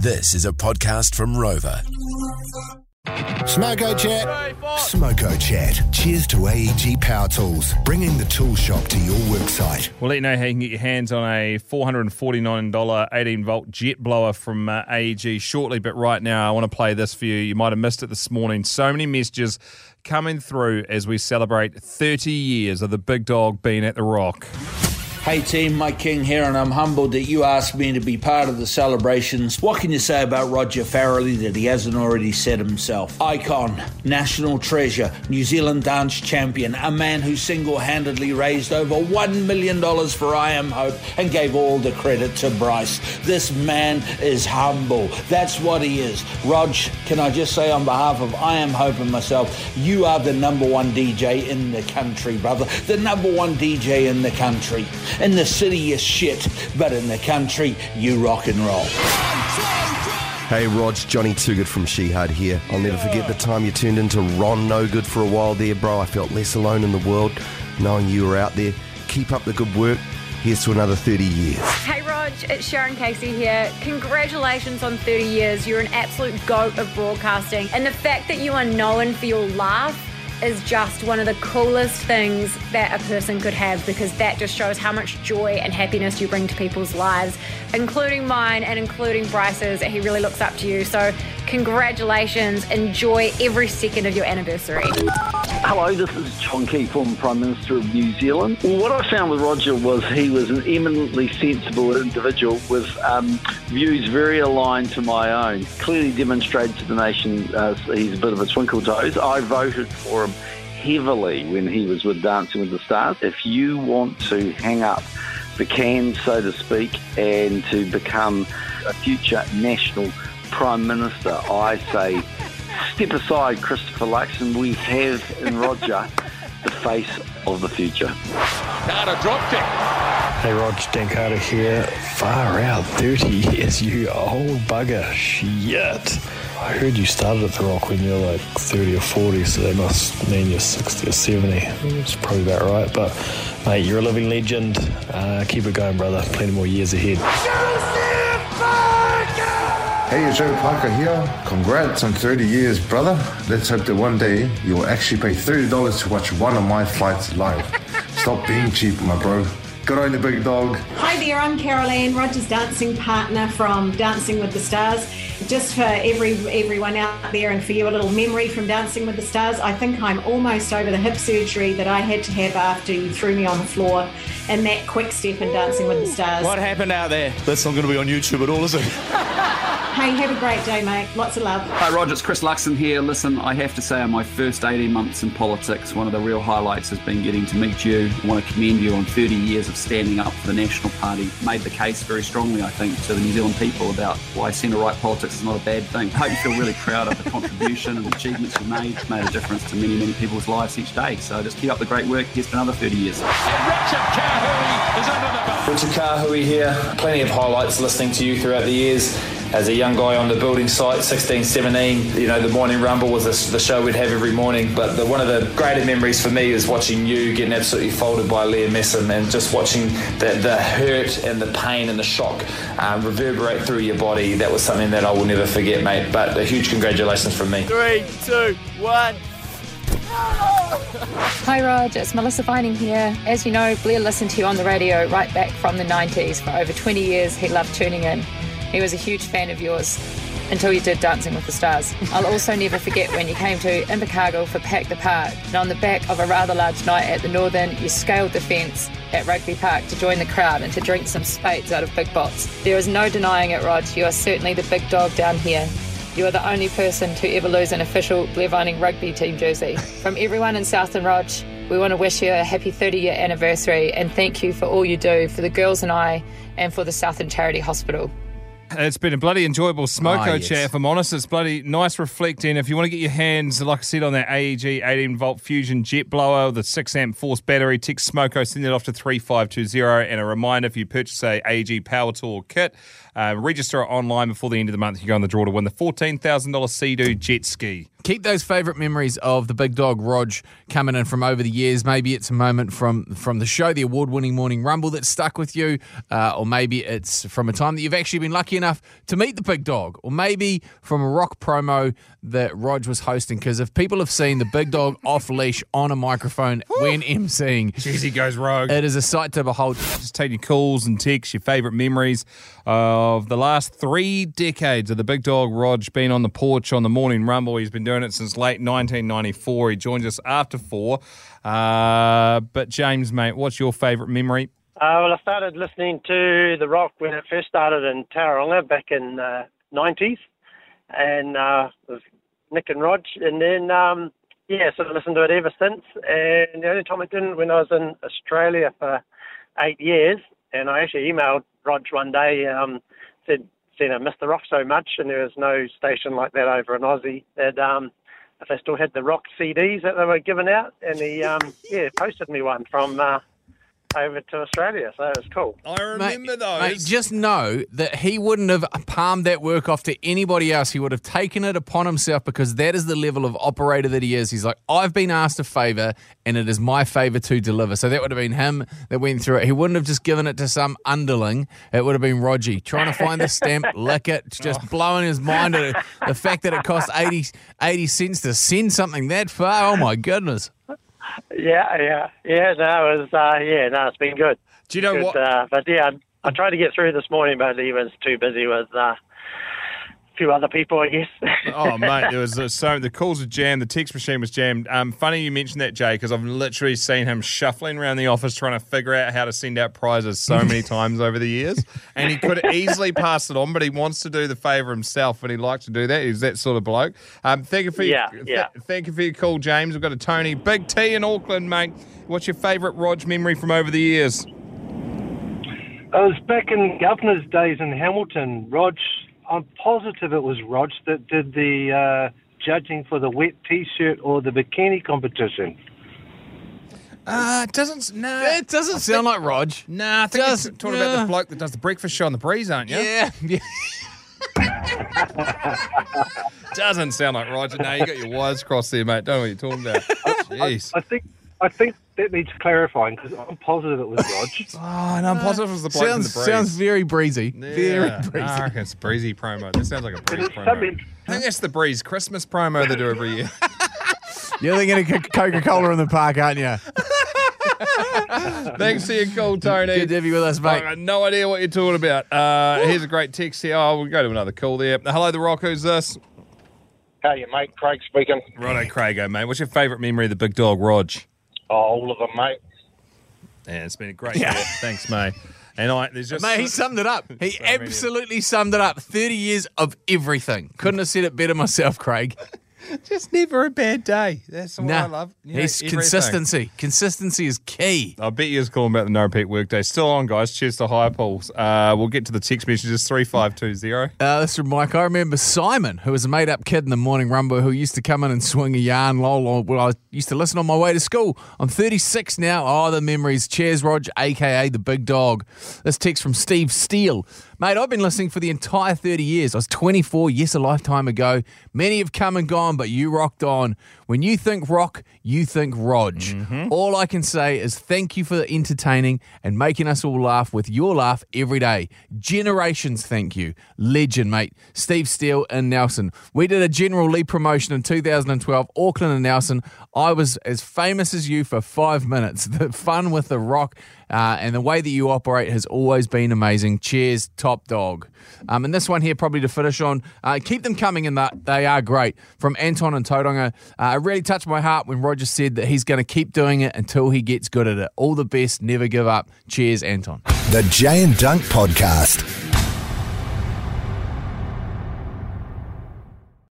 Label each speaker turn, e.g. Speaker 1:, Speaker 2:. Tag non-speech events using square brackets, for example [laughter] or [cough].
Speaker 1: This is a podcast from Rover.
Speaker 2: Smoko Chat. Smoko Chat. Cheers to AEG Power Tools, bringing the tool shop to your worksite.
Speaker 3: We'll let you know how you can get your hands on a $449 18 volt jet blower from uh, AEG shortly. But right now, I want to play this for you. You might have missed it this morning. So many messages coming through as we celebrate 30 years of the big dog being at the Rock.
Speaker 4: Hey team, Mike King here, and I'm humbled that you asked me to be part of the celebrations. What can you say about Roger Farrelly that he hasn't already said himself? Icon, national treasure, New Zealand dance champion, a man who single handedly raised over $1 million for I Am Hope and gave all the credit to Bryce. This man is humble. That's what he is. Rog, can I just say on behalf of I Am Hope and myself, you are the number one DJ in the country, brother. The number one DJ in the country. In the city, you shit, but in the country, you rock and roll.
Speaker 5: Hey Rog, Johnny Toogood from Shihad here. I'll never forget the time you turned into Ron No Good for a while there, bro. I felt less alone in the world knowing you were out there. Keep up the good work. Here's to another 30 years.
Speaker 6: Hey Rog, it's Sharyn Casey here. Congratulations on 30 years. You're an absolute goat of broadcasting. And the fact that you are known for your laugh is just one of the coolest things that a person could have because that just shows how much joy and happiness you bring to people's lives, including mine and including Bryce's. He really looks up to you. So, congratulations. Enjoy every second of your anniversary.
Speaker 7: Hello, this is John Key, former Prime Minister of New Zealand. What I found with Roger was he was an eminently sensible individual with um, views very aligned to my own. Clearly demonstrated to the nation uh, he's a bit of a twinkle toes. I voted for him heavily when he was with Dancing with the Stars. If you want to hang up the can, so to speak, and to become a future national Prime Minister, I say step aside, Christopher Luxon. We have in Roger the face of the future.
Speaker 8: Carter dropped it.
Speaker 9: Hey Rog, Dan Carter here. Far out, 30 years, you old bugger. Shit. I heard you started at The Rock when you were like 30 or 40, so that must mean you're 60 or 70. It's probably about right, but mate, you're a living legend. Uh, keep it going, brother. Plenty more years ahead.
Speaker 10: Hey, it's Joe Parker here. Congrats on 30 years, brother. Let's hope that one day you'll actually pay $30 to watch one of my flights live. Stop being cheap, my bro. Good on you, big dog.
Speaker 11: Hi there, I'm Carol Ann, Roger's dancing partner from Dancing with the Stars. Just for every everyone out there and for you, a little memory from Dancing with the Stars. I think I'm almost over the hip surgery that I had to have after you threw me on the floor and that quick step in Dancing with the Stars.
Speaker 12: What happened out there? That's not going to be on YouTube at all, is it? [laughs]
Speaker 11: Hey, have a great day, mate. Lots of love.
Speaker 13: Hi, Roger. It's Chris Luxon here. Listen, I have to say, on my first 18 months in politics, one of the real highlights has been getting to meet you. I want to commend you on 30 years of standing up for the National Party. Made the case very strongly, I think, to the New Zealand people about why centre right politics is not a bad thing. I hope you feel really proud of the contribution and the achievements you've made. It's made a difference to many, many people's lives each day. So just keep up the great work. Here's another 30 years.
Speaker 8: Richard Kahui is under the.
Speaker 14: Richard Kahui here. Plenty of highlights listening to you throughout the years. As a young guy on the building site, 16, 17, you know, the morning rumble was the, the show we'd have every morning. But the, one of the greater memories for me is watching you getting absolutely folded by Liam Messam and just watching the, the hurt and the pain and the shock um, reverberate through your body. That was something that I will never forget, mate. But a huge congratulations from me.
Speaker 12: Three, two, one.
Speaker 6: Hi Rog, it's Melissa Vining here. As you know, Blair listened to you on the radio right back from the 90s. For over 20 years, he loved tuning in. He was a huge fan of yours until you did Dancing with the Stars. I'll also never forget when you came to Invercargill for Pack the Park, and on the back of a rather large night at the Northern, you scaled the fence at Rugby Park to join the crowd and to drink some Speight's out of big bots. There is no denying it, Rod. You are certainly the big dog down here. You are the only person to ever lose an official Blair rugby team jersey. From everyone in Southern Rog, we want to wish you a happy 30 year anniversary and thank you for all you do for the girls and I and for the Southern Charity Hospital.
Speaker 3: It's been a bloody enjoyable smoko
Speaker 15: Ah, yes.
Speaker 3: chat, if I'm honest. It's bloody nice reflecting. If you want to get your hands, like I said, on that AEG 18 volt fusion jet blower, the 6 amp force battery, text smoko, send it off to 3520. And a reminder if you purchase a AEG power tool kit, uh, register it online before the end of the month. You go on the draw to win the $14,000 Sea-Doo jet ski.
Speaker 15: Keep those favourite memories of the big dog Rog coming in from over the years. Maybe it's a moment from from the show, the award-winning Morning Rumble that stuck with you, uh, or maybe it's from a time that you've actually been lucky enough to meet the big dog, or maybe from a rock promo that Rog was hosting. Because if people have seen the big dog [laughs] off leash on a microphone when emceeing,
Speaker 3: Jeez, he goes rogue.
Speaker 15: it is a sight to behold.
Speaker 3: Just take your calls and texts, your favourite memories of the last three decades of the big dog Rog being on the porch on the morning rumble. He's been doing it since late 1994. He joins us after four. Uh, but James, mate, what's your favourite memory?
Speaker 16: Uh, well, I started listening to The Rock when it first started in Tauranga back in the 90s, and uh, Nick and Rog. And then, um, yeah, sort of listened to it ever since. And the only time I didn't when I was in Australia for eight years, and I actually emailed Rog one day, um, said, said I missed The Rock so much, and there was no station like that over in Aussie. That um, if they still had the Rock CDs that they were giving out, and he, um, yeah, posted me one from uh, over to Australia, so it was cool.
Speaker 3: I remember those.
Speaker 15: Mate, just know that he wouldn't have palmed that work off to anybody else. He would have taken it upon himself because that is the level of operator that he is. He's like, I've been asked a favour and it is my favour to deliver. So that would have been him that went through it. He wouldn't have just given it to some underling. It would have been Rogee trying to find the stamp, [laughs] lick it, just blowing his mind at the fact that it cost 80, 80 cents to send something that far. Oh my goodness.
Speaker 16: Yeah, yeah, yeah. No, it was, uh, yeah, no, it's been good.
Speaker 3: Do you know
Speaker 16: good,
Speaker 3: what-
Speaker 16: Uh, but yeah, I, I tried to get through this morning, but he was too busy with uh, few other people, I guess.
Speaker 3: oh mate, [laughs] there was uh, so the calls were jammed, the text machine was jammed. Um, funny you mentioned that, Jay, because I've literally seen him shuffling around the office trying to figure out how to send out prizes so many [laughs] times over the years, and he could easily pass it on, but he wants to do the favour himself, and he likes to do that. He's that sort of bloke. Um, thank you for
Speaker 16: Yeah,
Speaker 3: your,
Speaker 16: yeah.
Speaker 3: th- thank you for your call, James. We've got a Tony, Big T in Auckland, mate. What's your favourite Rog memory from over the years?
Speaker 17: I was back in Governor's days in Hamilton. Rog, I'm positive it was Rog that did the uh, judging for the wet T-shirt or the bikini competition.
Speaker 3: Uh, it doesn't. No,
Speaker 15: it doesn't sound like Rog.
Speaker 3: Nah, I think
Speaker 15: Just-
Speaker 3: you're talking about the bloke that does the breakfast show on the breeze, aren't you?
Speaker 15: Yeah, yeah. [laughs] [laughs]
Speaker 3: Doesn't sound like Roger. No, you got your wires crossed there, mate. Don't know what you're talking about. Jeez.
Speaker 17: I think I think that needs clarifying because I'm positive it was Rog. [laughs]
Speaker 3: Ah, oh, and I'm uh, positive it was the bloke
Speaker 15: sounds,
Speaker 3: in the breeze.
Speaker 15: sounds very breezy. Very
Speaker 3: Yeah,
Speaker 15: breezy.
Speaker 3: I reckon it's breezy promo. That sounds like a breeze promo.
Speaker 17: something-
Speaker 3: I think that's the breeze Christmas promo they do every year. [laughs]
Speaker 15: You're thinking of Coca Cola in the park, aren't you? [laughs]
Speaker 3: Thanks for your call, Tony.
Speaker 15: Good to have you with us, mate.
Speaker 3: I got no idea what you're talking about. Uh, here's a great text here. Oh, we'll go to another call there. Hello, The Rock. Who's this?
Speaker 18: How you, mate? Craig speaking.
Speaker 3: Righto, Craigo, mate. What's your favourite memory of the big dog, Rog?
Speaker 18: Oh, all of them, mate.
Speaker 3: Yeah, it's been a great year. Thanks, mate. And I, there's just
Speaker 15: Mate, he summed it up. [laughs] He absolutely summed it up. 30 years of everything. Couldn't have said it better myself, Craig. [laughs]
Speaker 3: just never a bad day. That's what
Speaker 15: Nah,
Speaker 3: I love. You know,
Speaker 15: he's
Speaker 3: everything.
Speaker 15: consistency. Consistency is key.
Speaker 3: I bet you was calling about the no repeat workday. Still on, guys. Cheers to high pools. Uh, we'll get to the text messages three five two zero.
Speaker 15: Uh, this from Mike. I remember Simon, who was a made up kid in the morning rumble who used to come in and swing a yarn lol. Well, I used to listen on my way to school. I'm 36 now. Oh, the memories. Cheers, Rog, aka the big dog. This text from Steve Steele. Mate, I've been listening for the entire 30 years. I was 24, yes, a lifetime ago. Many have come and gone, but you rocked on. When you think rock, you think Rog. Mm-hmm. All I can say is thank you for entertaining and making us all laugh with your laugh every day. Generations, thank you. Legend, mate. Steve Steele and Nelson. We did a General Lee promotion in 2012, Auckland and Nelson. I was as famous as you for five minutes. [laughs] The fun with the rock uh, and the way that you operate has always been amazing. Cheers, top dog. Um, and this one here, probably to finish on, uh, keep them coming in that they are great. From Anton and Tauranga, uh, it really touched my heart when Roger said that he's going to keep doing it until he gets good at it. All the best, never give up. Cheers, Anton.
Speaker 2: The Jay and Dunc Podcast.